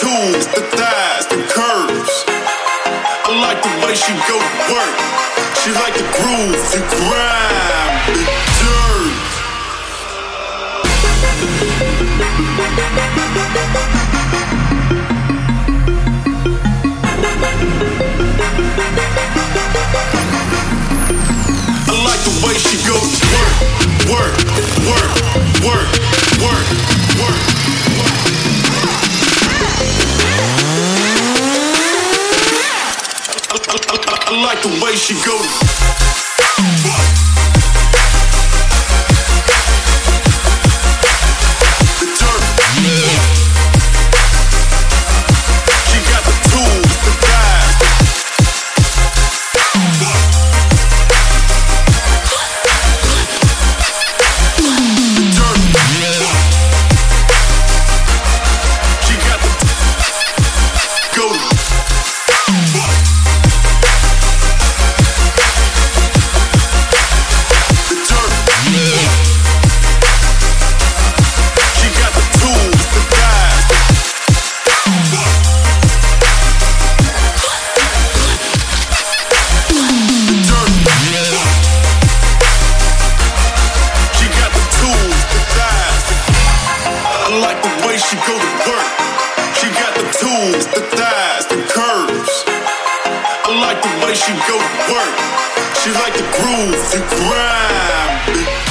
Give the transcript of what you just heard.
Tools, the thighs, the curves. I like the way she go to work. She like the groove, the grime, the dirt. I like the way she go to work, work, like the way she go got the thighs, the curves. I like the way she go to work. She like the groove, the the